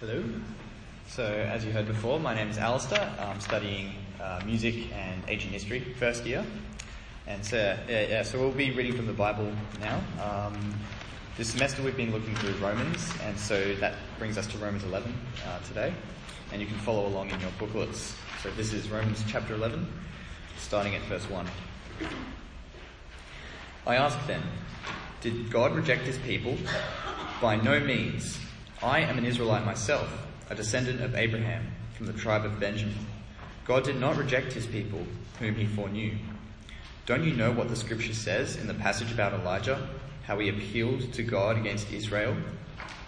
Hello. So, as you heard before, my name is Alistair. I'm studying uh, music and ancient history, first year. And so, yeah, yeah, so we'll be reading from the Bible now. Um, this semester we've been looking through Romans, and so that brings us to Romans 11 uh, today. And you can follow along in your booklets. So this is Romans chapter 11, starting at verse 1. I ask then, did God reject his people? By no means. I am an Israelite myself, a descendant of Abraham, from the tribe of Benjamin. God did not reject his people, whom he foreknew. Don't you know what the scripture says in the passage about Elijah, how he appealed to God against Israel?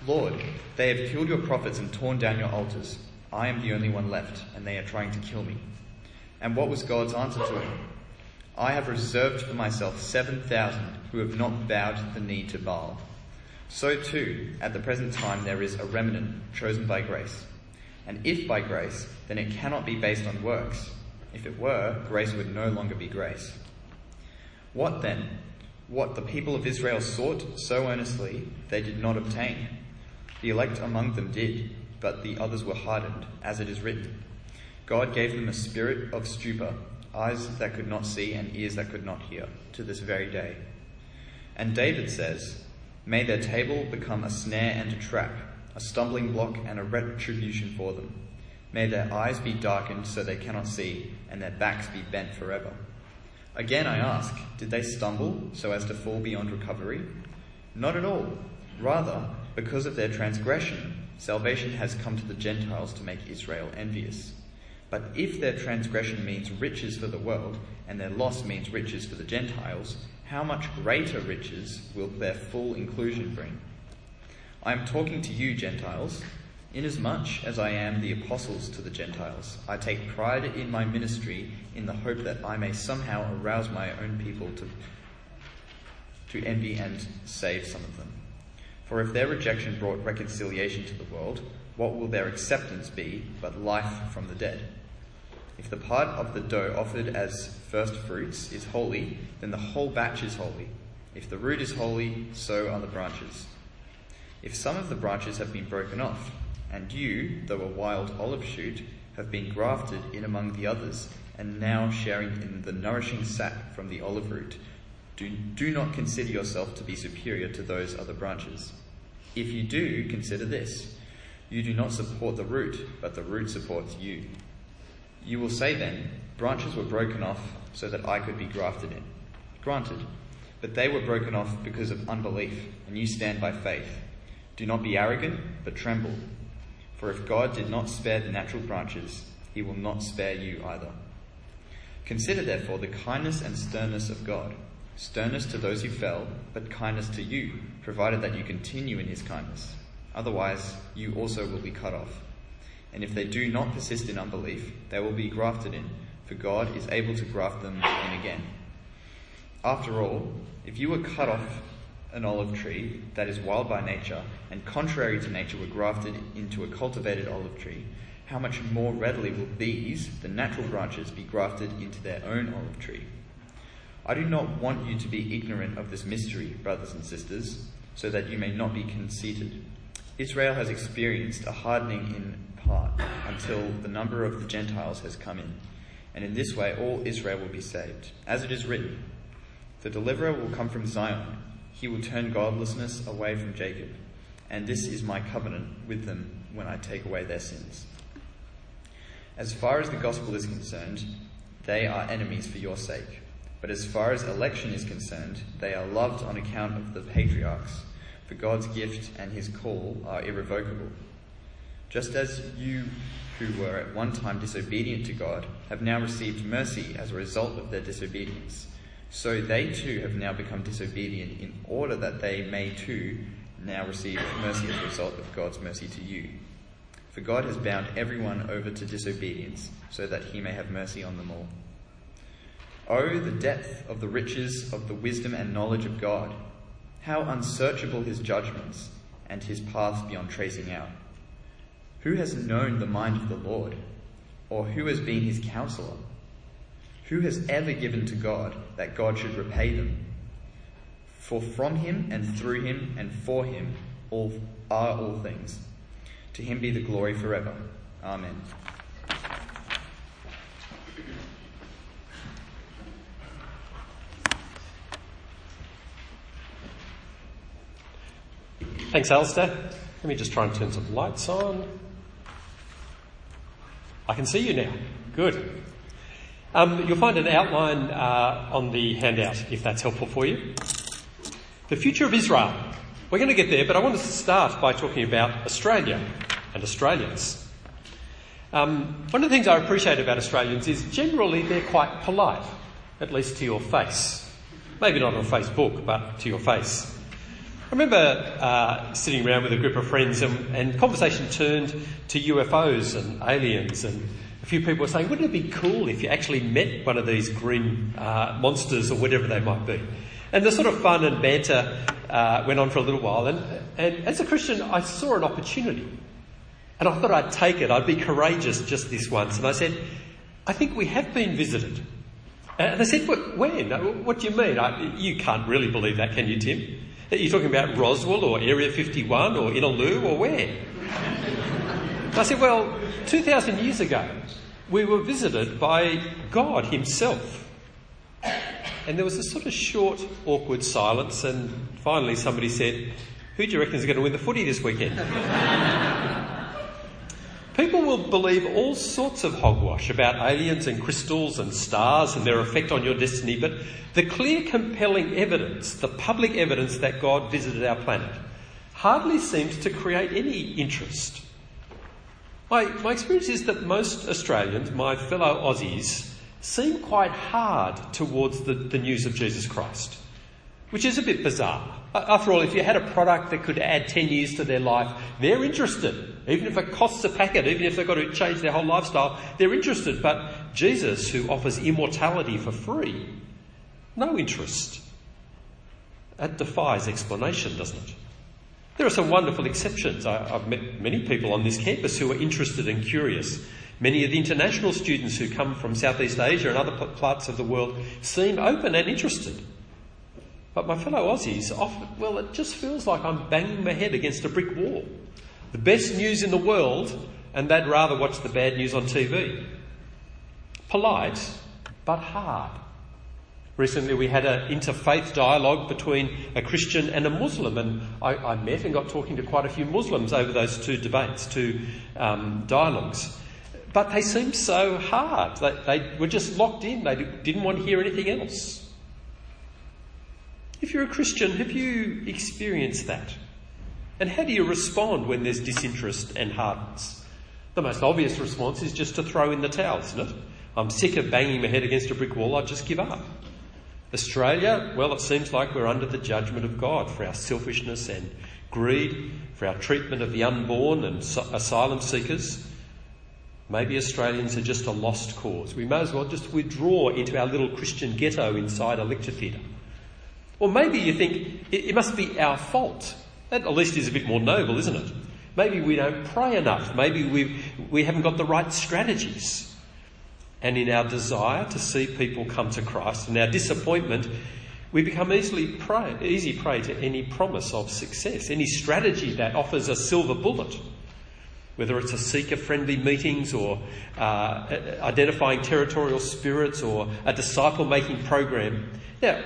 Lord, they have killed your prophets and torn down your altars. I am the only one left, and they are trying to kill me. And what was God's answer to him? I have reserved for myself 7,000 who have not bowed the knee to Baal. So too, at the present time, there is a remnant chosen by grace. And if by grace, then it cannot be based on works. If it were, grace would no longer be grace. What then? What the people of Israel sought so earnestly, they did not obtain. The elect among them did, but the others were hardened, as it is written. God gave them a spirit of stupor, eyes that could not see and ears that could not hear, to this very day. And David says, May their table become a snare and a trap, a stumbling block and a retribution for them. May their eyes be darkened so they cannot see, and their backs be bent forever. Again I ask, did they stumble so as to fall beyond recovery? Not at all. Rather, because of their transgression, salvation has come to the Gentiles to make Israel envious. But if their transgression means riches for the world, and their loss means riches for the Gentiles, how much greater riches will their full inclusion bring? I am talking to you, Gentiles. Inasmuch as I am the apostles to the Gentiles, I take pride in my ministry in the hope that I may somehow arouse my own people to, to envy and save some of them. For if their rejection brought reconciliation to the world, what will their acceptance be but life from the dead? If the part of the dough offered as first fruits is holy, then the whole batch is holy. If the root is holy, so are the branches. If some of the branches have been broken off, and you, though a wild olive shoot, have been grafted in among the others, and now sharing in the nourishing sap from the olive root, do, do not consider yourself to be superior to those other branches. If you do, consider this. You do not support the root, but the root supports you. You will say then, branches were broken off so that I could be grafted in. Granted, but they were broken off because of unbelief, and you stand by faith. Do not be arrogant, but tremble. For if God did not spare the natural branches, he will not spare you either. Consider therefore the kindness and sternness of God. Sternness to those who fell, but kindness to you, provided that you continue in his kindness. Otherwise, you also will be cut off. And if they do not persist in unbelief, they will be grafted in, for God is able to graft them in again. After all, if you were cut off an olive tree that is wild by nature, and contrary to nature were grafted into a cultivated olive tree, how much more readily will these, the natural branches, be grafted into their own olive tree? I do not want you to be ignorant of this mystery, brothers and sisters, so that you may not be conceited. Israel has experienced a hardening in part until the number of the Gentiles has come in. And in this way, all Israel will be saved. As it is written, the deliverer will come from Zion. He will turn godlessness away from Jacob. And this is my covenant with them when I take away their sins. As far as the gospel is concerned, they are enemies for your sake. But as far as election is concerned, they are loved on account of the patriarchs, for God's gift and his call are irrevocable. Just as you who were at one time disobedient to God have now received mercy as a result of their disobedience, so they too have now become disobedient in order that they may too now receive mercy as a result of God's mercy to you. For God has bound everyone over to disobedience so that he may have mercy on them all. Oh, the depth of the riches of the wisdom and knowledge of God! How unsearchable his judgments and his paths beyond tracing out! Who has known the mind of the Lord? Or who has been his counselor? Who has ever given to God that God should repay them? For from him and through him and for him all are all things. To him be the glory forever. Amen. Thanks, Alistair. Let me just try and turn some lights on. I can see you now. Good. Um, you'll find an outline uh, on the handout if that's helpful for you. The future of Israel. We're going to get there, but I want to start by talking about Australia and Australians. Um, one of the things I appreciate about Australians is generally they're quite polite, at least to your face. Maybe not on Facebook, but to your face. I remember uh, sitting around with a group of friends and, and, conversation turned to UFOs and aliens and a few people were saying, wouldn't it be cool if you actually met one of these green uh, monsters or whatever they might be? And the sort of fun and banter uh, went on for a little while and, and as a Christian I saw an opportunity and I thought I'd take it, I'd be courageous just this once and I said, I think we have been visited. And they said, when? What do you mean? I, you can't really believe that, can you, Tim? Are you talking about Roswell or Area 51 or Inaloo or where? I said, well, 2,000 years ago, we were visited by God Himself. And there was a sort of short, awkward silence, and finally somebody said, Who do you reckon is going to win the footy this weekend? People will believe all sorts of hogwash about aliens and crystals and stars and their effect on your destiny, but the clear, compelling evidence, the public evidence that God visited our planet, hardly seems to create any interest. My, my experience is that most Australians, my fellow Aussies, seem quite hard towards the, the news of Jesus Christ which is a bit bizarre. After all, if you had a product that could add 10 years to their life, they're interested. Even if it costs a packet, even if they've got to change their whole lifestyle, they're interested. But Jesus, who offers immortality for free, no interest. That defies explanation, doesn't it? There are some wonderful exceptions. I, have met many people on this campus who are interested and curious. Many of the international students who come from Southeast Asia and other parts of the world seem open and interested. But my fellow Aussies, often, well, it just feels like I'm banging my head against a brick wall. The best news in the world, and they'd rather watch the bad news on TV. Polite, but hard. Recently, we had an interfaith dialogue between a Christian and a Muslim, and I, I, met and got talking to quite a few Muslims over those two debates, two um, dialogues. But they seemed so hard. They, they were just locked in. They didn't want to hear anything else. If you're a Christian, have you experienced that? And how do you respond when there's disinterest and hardness? The most obvious response is just to throw in the towel, isn't it? I'm sick of banging my head against a brick wall, I just give up. Australia, well, it seems like we're under the judgment of God for our selfishness and greed, for our treatment of the unborn and asylum seekers. Maybe Australians are just a lost cause. We may as well just withdraw into our little Christian ghetto inside a lecture theatre. Or maybe you think it, must be our fault. That at least is a bit more noble, isn't it? Maybe we don't pray enough. Maybe we, we haven't got the right strategies. And in our desire to see people come to Christ and our disappointment, we become easily prey, easy prey to any promise of success, any strategy that offers a silver bullet. Whether it's a seeker friendly meetings or uh, identifying territorial spirits or a disciple making program. Now,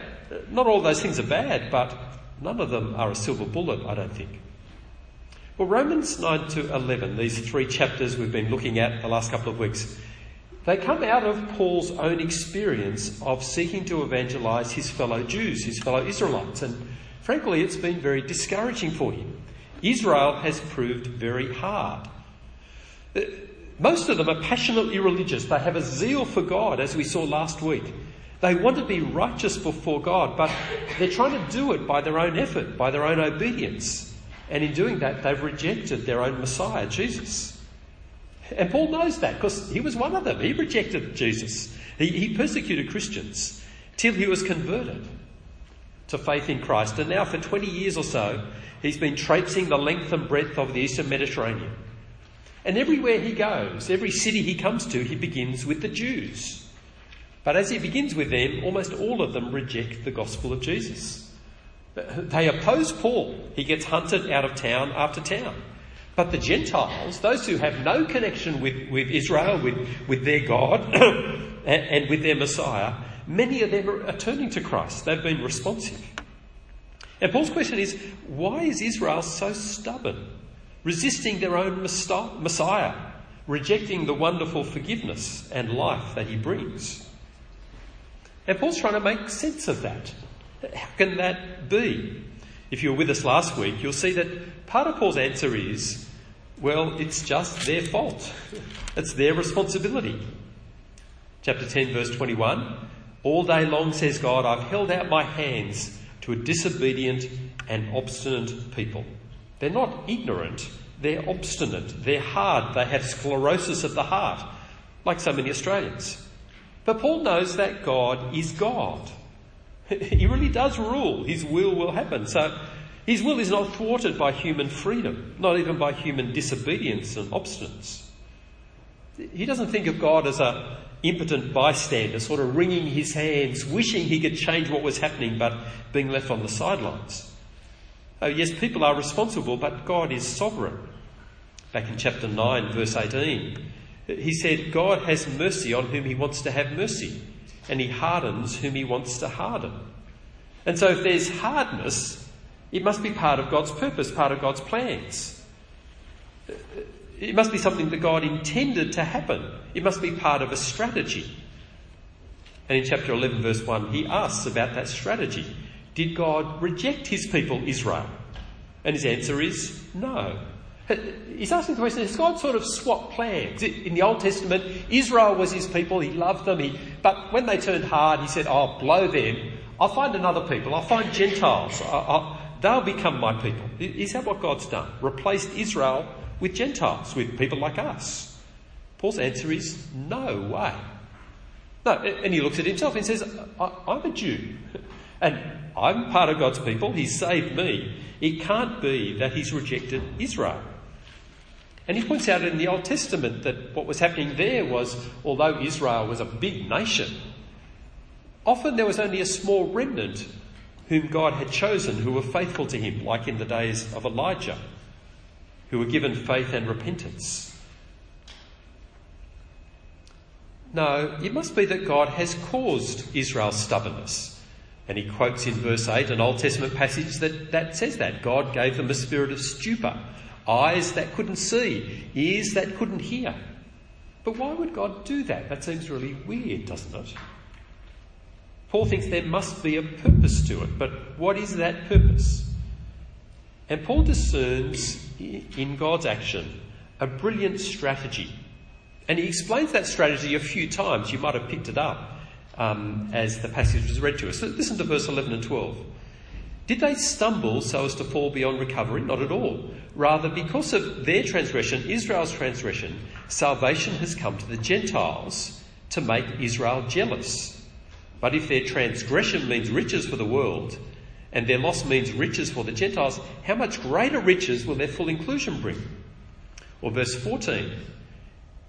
not all those things are bad, but none of them are a silver bullet, I don't think. Well, Romans 9 to 11, these three chapters we've been looking at the last couple of weeks, they come out of Paul's own experience of seeking to evangelise his fellow Jews, his fellow Israelites, and frankly, it's been very discouraging for him. Israel has proved very hard. Uh, most of them are passionately religious. They have a zeal for God, as we saw last week. They want to be righteous before God, but they're trying to do it by their own effort, by their own obedience. And in doing that, they've rejected their own Messiah, Jesus. And Paul knows that because he was one of them. He rejected Jesus. He, he persecuted Christians till he was converted to faith in Christ. And now, for 20 years or so, he's been traipsing the length and breadth of the Eastern Mediterranean. And everywhere he goes, every city he comes to, he begins with the Jews. But as he begins with them, almost all of them reject the gospel of Jesus. They oppose Paul. He gets hunted out of town after town. But the Gentiles, those who have no connection with, with Israel, with, with their God, and, and with their Messiah, many of them are turning to Christ. They've been responsive. And Paul's question is why is Israel so stubborn, resisting their own Messiah, rejecting the wonderful forgiveness and life that he brings? And Paul's trying to make sense of that. How can that be? If you were with us last week, you'll see that part of Paul's answer is, well, it's just their fault. It's their responsibility. Chapter 10, verse 21 All day long, says God, I've held out my hands to a disobedient and obstinate people. They're not ignorant, they're obstinate, they're hard, they have sclerosis of the heart, like so many Australians. But Paul knows that God is God. He really does rule. His will will happen. So his will is not thwarted by human freedom, not even by human disobedience and obstinance. He doesn't think of God as a impotent bystander, sort of wringing his hands, wishing he could change what was happening, but being left on the sidelines. Oh, yes, people are responsible, but God is sovereign. Back in chapter 9, verse 18, he said, God has mercy on whom he wants to have mercy, and he hardens whom he wants to harden. And so if there's hardness, it must be part of God's purpose, part of God's plans. It must be something that God intended to happen. It must be part of a strategy. And in chapter 11, verse 1, he asks about that strategy. Did God reject his people, Israel? And his answer is no. He's asking the question, has God sort of swapped plans? In the Old Testament, Israel was his people, he loved them, he, but when they turned hard, he said, I'll blow them, I'll find another people, I'll find Gentiles, I'll, I'll, they'll become my people. Is that what God's done? Replaced Israel with Gentiles, with people like us? Paul's answer is no way. No, and he looks at himself and says, I'm a Jew. And I'm part of God's people. He saved me. It can't be that he's rejected Israel. And he points out in the Old Testament that what was happening there was, although Israel was a big nation, often there was only a small remnant whom God had chosen who were faithful to him, like in the days of Elijah, who were given faith and repentance. No, it must be that God has caused Israel's stubbornness. And he quotes in verse 8 an Old Testament passage that, that says that. God gave them a spirit of stupor eyes that couldn't see, ears that couldn't hear. But why would God do that? That seems really weird, doesn't it? Paul thinks there must be a purpose to it, but what is that purpose? And Paul discerns in God's action a brilliant strategy. And he explains that strategy a few times. You might have picked it up um, as the passage was read to us. Listen to verse 11 and 12. Did they stumble so as to fall beyond recovery? Not at all. Rather, because of their transgression, Israel's transgression, salvation has come to the Gentiles to make Israel jealous. But if their transgression means riches for the world, and their loss means riches for the Gentiles, how much greater riches will their full inclusion bring? Or verse 14,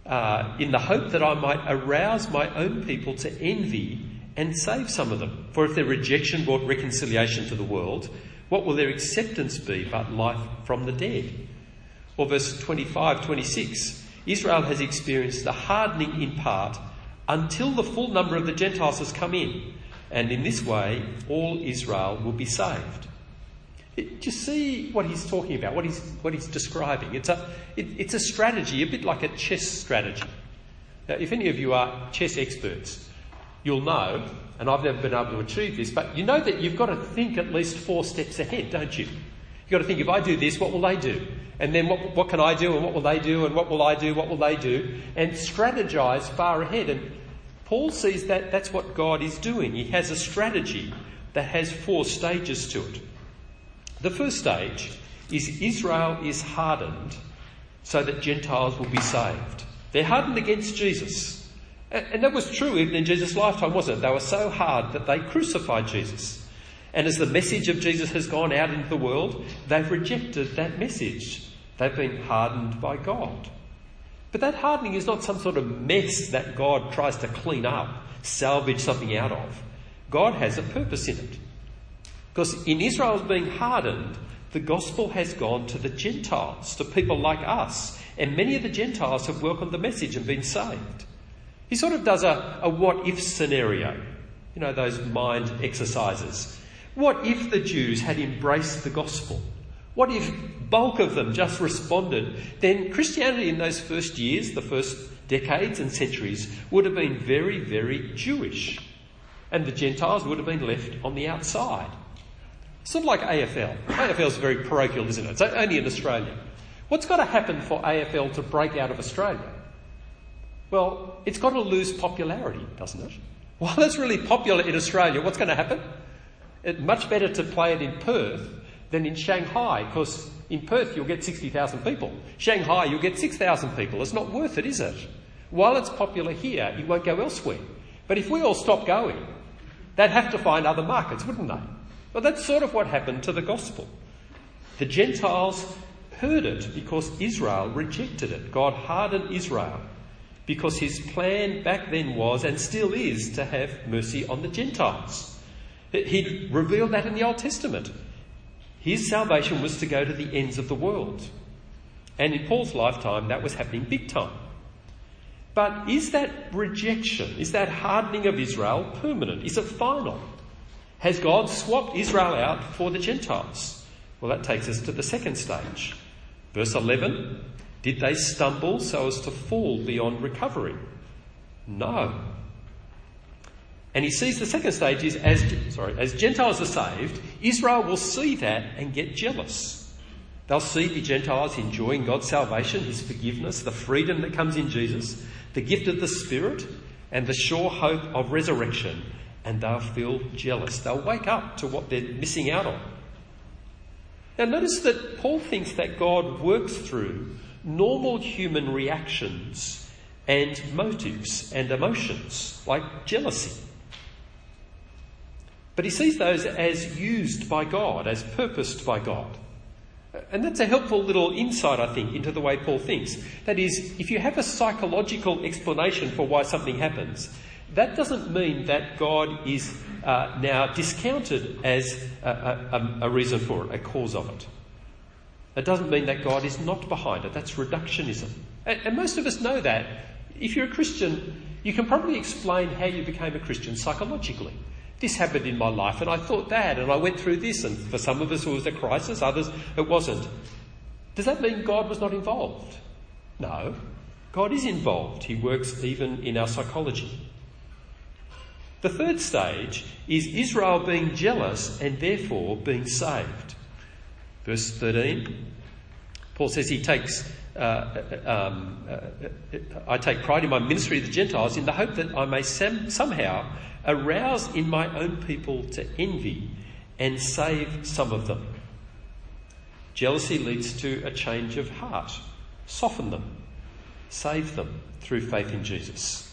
uh, in the hope that I might arouse my own people to envy and save some of them. For if their rejection brought reconciliation to the world, what will their acceptance be but life from the dead? Or verse 25, 26, Israel has experienced the hardening in part until the full number of the Gentiles has come in, and in this way all Israel will be saved. Do you see what he's talking about, what he's, what he's describing? It's a, it, it's a strategy, a bit like a chess strategy. Now, if any of you are chess experts, you'll know, and I've never been able to achieve this, but you know that you've got to think at least four steps ahead, don't you? You've got to think, if I do this, what will they do? And then what, what can I do, and what will they do, and what will I do, what will they do? And strategize far ahead. And Paul sees that that's what God is doing. He has a strategy that has four stages to it. The first stage is Israel is hardened so that Gentiles will be saved. They're hardened against Jesus. And that was true even in Jesus' lifetime, wasn't it? They were so hard that they crucified Jesus. And as the message of Jesus has gone out into the world, they've rejected that message. They've been hardened by God. But that hardening is not some sort of mess that God tries to clean up, salvage something out of. God has a purpose in it. Because in Israel's being hardened, the gospel has gone to the Gentiles, to people like us, and many of the Gentiles have welcomed the message and been saved. He sort of does a, a what if scenario, you know, those mind exercises. What if the Jews had embraced the gospel? What if bulk of them just responded? Then Christianity in those first years, the first decades and centuries, would have been very, very Jewish. And the Gentiles would have been left on the outside. Sort of like AFL. AFL is very parochial, isn't it? It's only in Australia. What's got to happen for AFL to break out of Australia? Well, it's got to lose popularity, doesn't it? While it's really popular in Australia, what's going to happen? It's much better to play it in Perth than in Shanghai, because in Perth you'll get 60,000 people. Shanghai you'll get 6,000 people. It's not worth it, is it? While it's popular here, it won't go elsewhere. But if we all stop going, they'd have to find other markets, wouldn't they? Well, that's sort of what happened to the gospel. The Gentiles heard it because Israel rejected it. God hardened Israel because his plan back then was and still is to have mercy on the Gentiles. He revealed that in the Old Testament. His salvation was to go to the ends of the world. And in Paul's lifetime, that was happening big time. But is that rejection, is that hardening of Israel permanent? Is it final? Has God swapped Israel out for the Gentiles? Well, that takes us to the second stage. Verse 11 Did they stumble so as to fall beyond recovery? No. And he sees the second stage is as, sorry, as Gentiles are saved, Israel will see that and get jealous. They'll see the Gentiles enjoying God's salvation, His forgiveness, the freedom that comes in Jesus, the gift of the Spirit, and the sure hope of resurrection and they'll feel jealous. They'll wake up to what they're missing out on. Now, notice that Paul thinks that God works through normal human reactions and motives and emotions, like jealousy. But he sees those as used by God, as purposed by God. And that's a helpful little insight, I think, into the way Paul thinks. That is, if you have a psychological explanation for why something happens, that doesn't mean that God is uh, now discounted as a, a, a, reason for it, a cause of it. It doesn't mean that God is not behind it. That's reductionism. And, and most of us know that. If you're a Christian, you can probably explain how you became a Christian psychologically. This happened in my life, and I thought that, and I went through this, and for some of us it was a crisis, others it wasn't. Does that mean God was not involved? No. God is involved. He works even in our psychology. The third stage is Israel being jealous and therefore being saved. Verse 13, Paul says he takes, uh, um, uh, I take pride in my ministry to the Gentiles in the hope that I may sem- somehow arouse in my own people to envy and save some of them. Jealousy leads to a change of heart. Soften them, save them through faith in Jesus.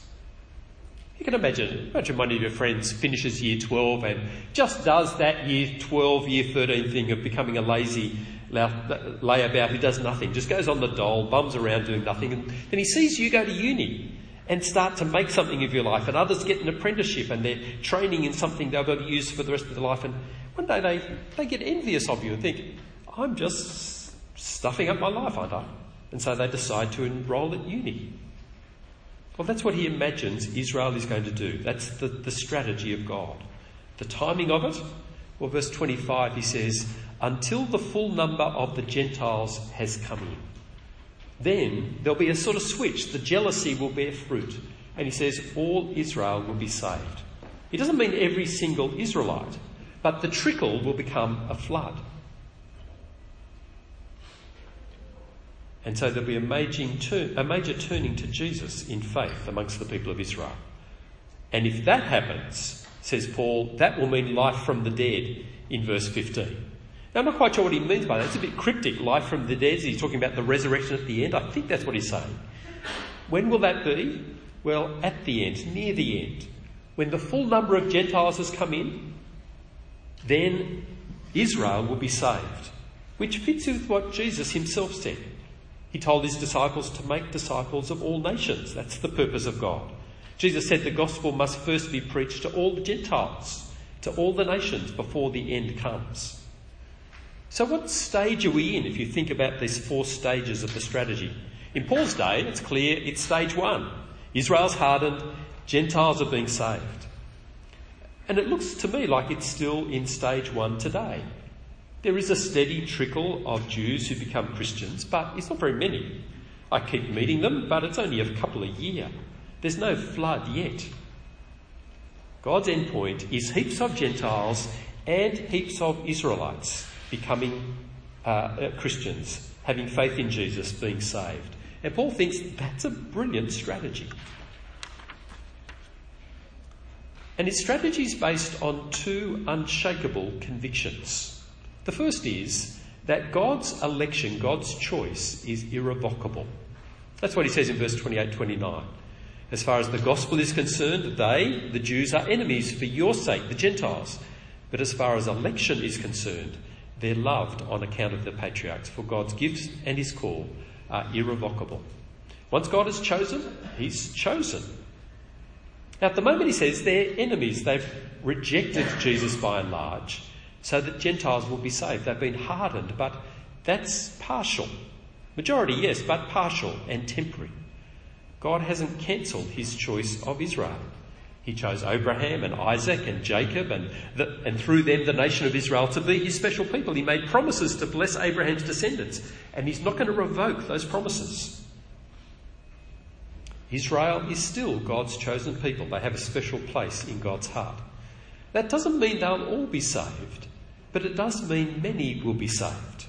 You can imagine, imagine one of your friends finishes year 12 and just does that year 12, year 13 thing of becoming a lazy layabout who does nothing, just goes on the dole, bums around doing nothing, and then he sees you go to uni and start to make something of your life, and others get an apprenticeship and they're training in something they'll be able to use for the rest of their life, and one day they, they get envious of you and think, I'm just stuffing up my life, aren't I? And so they decide to enrol at uni. Well, that's what he imagines Israel is going to do. That's the, the strategy of God. The timing of it? Well, verse 25, he says, until the full number of the Gentiles has come in. Then there'll be a sort of switch. The jealousy will bear fruit. And he says, all Israel will be saved. He doesn't mean every single Israelite, but the trickle will become a flood. And so there'll be a major, turn, a major turning to Jesus in faith amongst the people of Israel. And if that happens, says Paul, that will mean life from the dead in verse 15. Now, I'm not quite sure what he means by that. It's a bit cryptic. Life from the dead. He's talking about the resurrection at the end. I think that's what he's saying. When will that be? Well, at the end, near the end. When the full number of Gentiles has come in, then Israel will be saved. Which fits with what Jesus himself said. He told his disciples to make disciples of all nations. That's the purpose of God. Jesus said the gospel must first be preached to all the Gentiles, to all the nations before the end comes. So, what stage are we in if you think about these four stages of the strategy? In Paul's day, it's clear it's stage one. Israel's hardened, Gentiles are being saved. And it looks to me like it's still in stage one today. There is a steady trickle of Jews who become Christians, but it's not very many. I keep meeting them, but it's only a couple a year. There's no flood yet. God's endpoint is heaps of Gentiles and heaps of Israelites becoming uh, uh, Christians, having faith in Jesus, being saved. And Paul thinks that's a brilliant strategy. And his strategy is based on two unshakable convictions. The first is that God's election, God's choice, is irrevocable. That's what he says in verse 28 29. As far as the gospel is concerned, they, the Jews, are enemies for your sake, the Gentiles. But as far as election is concerned, they're loved on account of the patriarchs, for God's gifts and his call are irrevocable. Once God has chosen, he's chosen. Now, at the moment, he says they're enemies. They've rejected Jesus by and large, so that Gentiles will be saved. They've been hardened, but that's partial. Majority, yes, but partial and temporary. God hasn't cancelled his choice of Israel. He chose Abraham and Isaac and Jacob and, the, and through them the nation of Israel to be his special people. He made promises to bless Abraham's descendants and he's not going to revoke those promises. Israel is still God's chosen people. They have a special place in God's heart. That doesn't mean they'll all be saved, but it does mean many will be saved.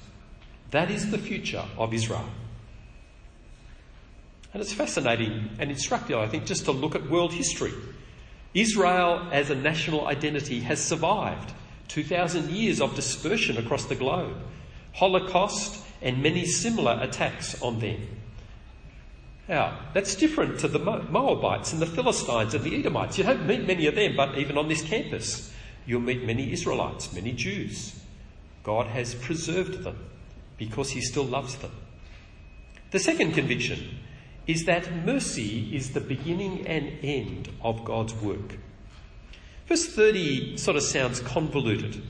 That is the future of Israel. And it's fascinating and instructive, I think, just to look at world history. Israel as a national identity has survived 2,000 years of dispersion across the globe, Holocaust, and many similar attacks on them. Now, that's different to the Moabites and the Philistines and the Edomites. You don't meet many of them, but even on this campus, you'll meet many Israelites, many Jews. God has preserved them because He still loves them. The second conviction is that mercy is the beginning and end of God's work. Verse 30 sort of sounds convoluted.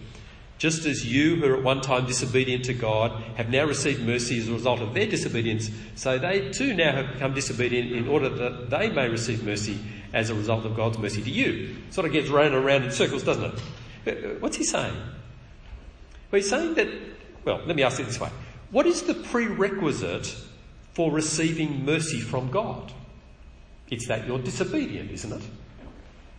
Just as you, who were at one time disobedient to God, have now received mercy as a result of their disobedience, so they too now have become disobedient in order that they may receive mercy as a result of God's mercy to you. Sort of gets round and round in circles, doesn't it? Uh, uh, what's he saying? Well, he's saying that, well, let me ask it this way. What is the prerequisite for receiving mercy from God. It's that you're disobedient, isn't it?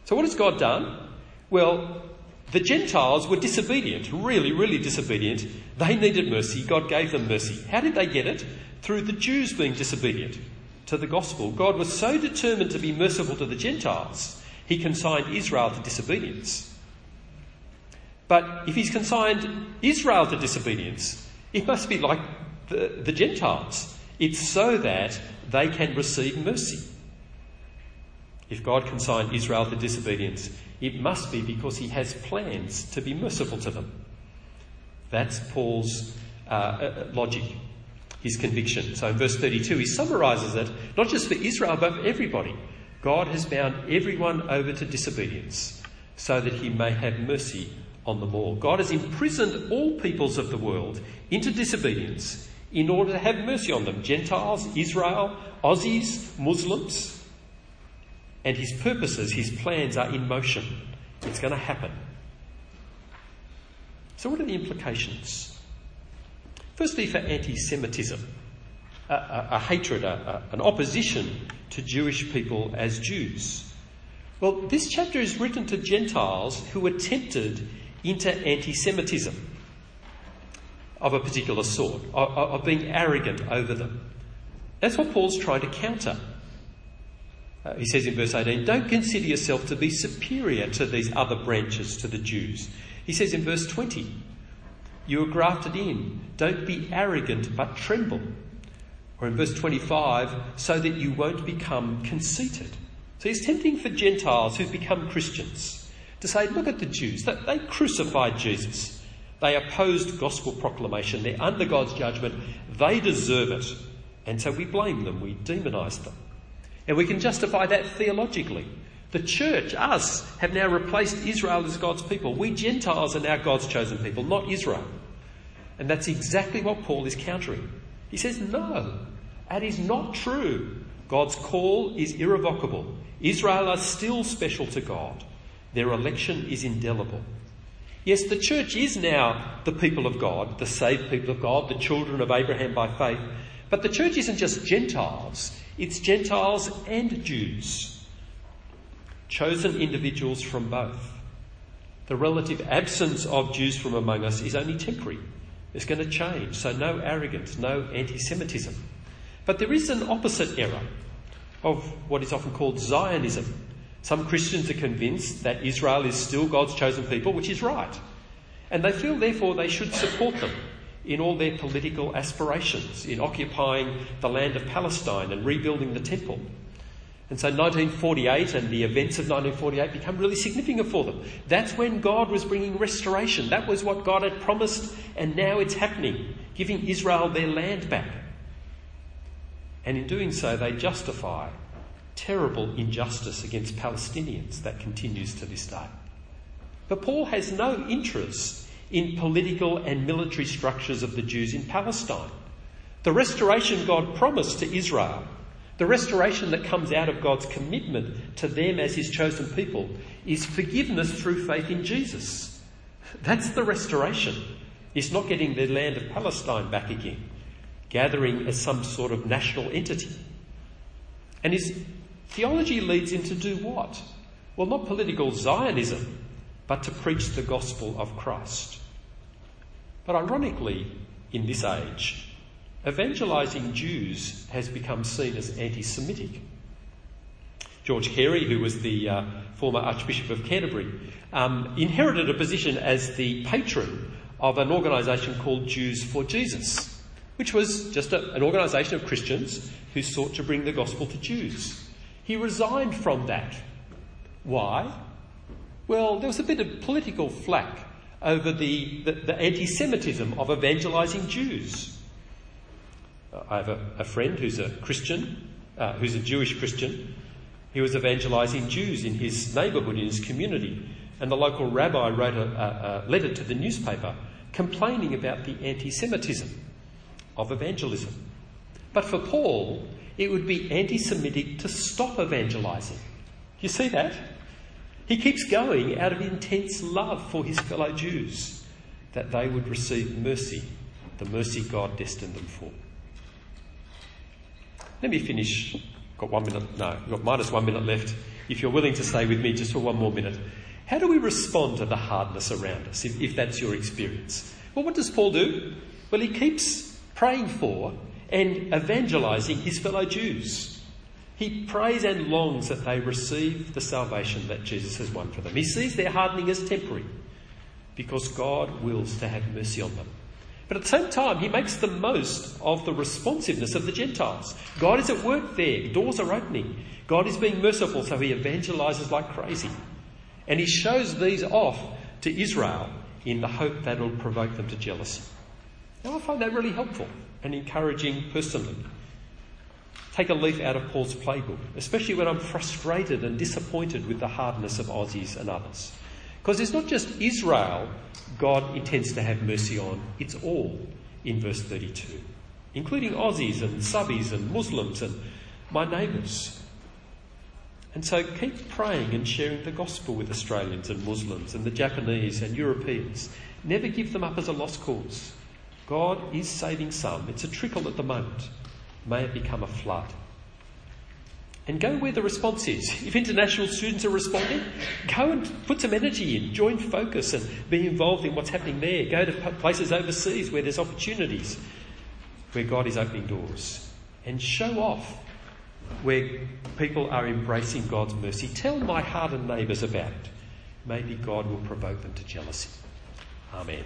So, what has God done? Well, the Gentiles were disobedient, really, really disobedient. They needed mercy. God gave them mercy. How did they get it? Through the Jews being disobedient to the gospel. God was so determined to be merciful to the Gentiles, he consigned Israel to disobedience. But if he's consigned Israel to disobedience, it must be like the, the Gentiles. It's so that they can receive mercy. If God consigned Israel to disobedience, it must be because he has plans to be merciful to them. That's Paul's uh, uh, logic, his conviction. So in verse 32, he summarises it not just for Israel, but for everybody. God has bound everyone over to disobedience so that he may have mercy on them all. God has imprisoned all peoples of the world into disobedience in order to have mercy on them Gentiles, Israel, Aussies, Muslims. And his purposes, his plans are in motion. It's going to happen. So, what are the implications? Firstly, for anti Semitism, a, a, a, hatred, a, an opposition to Jewish people as Jews. Well, this chapter is written to Gentiles who were tempted into anti Semitism of a particular sort, of, of being arrogant over them. That's what Paul's trying to counter. Uh, he says in verse 18, Don't consider yourself to be superior to these other branches, to the Jews. He says in verse 20, You are grafted in. Don't be arrogant, but tremble. Or in verse 25, so that you won't become conceited. So he's tempting for Gentiles who've become Christians to say, Look at the Jews. They crucified Jesus. They opposed gospel proclamation. They're under God's judgment. They deserve it. And so we blame them. We demonise them. And we can justify that theologically. The church, us, have now replaced Israel as God's people. We Gentiles are now God's chosen people, not Israel. And that's exactly what Paul is countering. He says, no, that is not true. God's call is irrevocable. Israel are still special to God. Their election is indelible. Yes, the church is now the people of God, the saved people of God, the children of Abraham by faith. But the church isn't just Gentiles, it's Gentiles and Jews. Chosen individuals from both. The relative absence of Jews from among us is only temporary. It's going to change, so no arrogance, no anti Semitism. But there is an opposite error of what is often called Zionism. Some Christians are convinced that Israel is still God's chosen people, which is right. And they feel, therefore, they should support them in all their political aspirations, in occupying the land of Palestine and rebuilding the temple. And so 1948 and the events of 1948 become really significant for them. That's when God was bringing restoration. That was what God had promised, and now it's happening, giving Israel their land back. And in doing so, they justify terrible injustice against Palestinians that continues to this day. But Paul has no interest in political and military structures of the Jews in Palestine. The restoration God promised to Israel, the restoration that comes out of God's commitment to them as his chosen people, is forgiveness through faith in Jesus. That's the restoration. It's not getting the land of Palestine back again, gathering as some sort of national entity. And his theology leads him to do what? Well, not political Zionism, but to preach the gospel of Christ. But ironically, in this age, evangelising Jews has become seen as anti Semitic. George Carey, who was the uh, former Archbishop of Canterbury, um, inherited a position as the patron of an organisation called Jews for Jesus, which was just a, an organisation of Christians who sought to bring the gospel to Jews. He resigned from that. Why? Well, there was a bit of political flack over the, the, the anti Semitism of evangelising Jews. I have a, a, friend who's a Christian, uh, who's a Jewish Christian. He was evangelising Jews in his neighbourhood, in his community, and the local rabbi wrote a, a letter to the newspaper complaining about the anti Semitism of evangelism. But for Paul, it would be anti Semitic to stop evangelising. You see that? He keeps going out of intense love for his fellow Jews, that they would receive mercy, the mercy God destined them for. Let me finish. Got one minute? No, got minus one minute left. If you're willing to stay with me just for one more minute. How do we respond to the hardness around us, if, if that's your experience? Well, what does Paul do? Well, he keeps praying for and evangelizing his fellow Jews. He prays and longs that they receive the salvation that Jesus has won for them. He sees their hardening as temporary because God wills to have mercy on them. But at the same time, he makes the most of the responsiveness of the Gentiles. God is at work there, doors are opening. God is being merciful, so he evangelizes like crazy. And he shows these off to Israel in the hope that it'll provoke them to jealousy. Now, I find that really helpful and encouraging personally take a leaf out of Paul's playbook, especially when I'm frustrated and disappointed with the hardness of Aussies and others. Because it's not just Israel God intends to have mercy on, it's all in verse 32, including Aussies and subbies and Muslims and my neighbours. And so keep praying and sharing the gospel with Australians and Muslims and the Japanese and Europeans. Never give them up as a lost cause. God is saving some. It's a trickle at the moment. May it become a flood. And go where the response is. If international students are responding, go and put some energy in, join focus and be involved in what's happening there. Go to places overseas where there's opportunities, where God is opening doors. And show off where people are embracing God's mercy. Tell my heart and neighbours about it. Maybe God will provoke them to jealousy. Amen.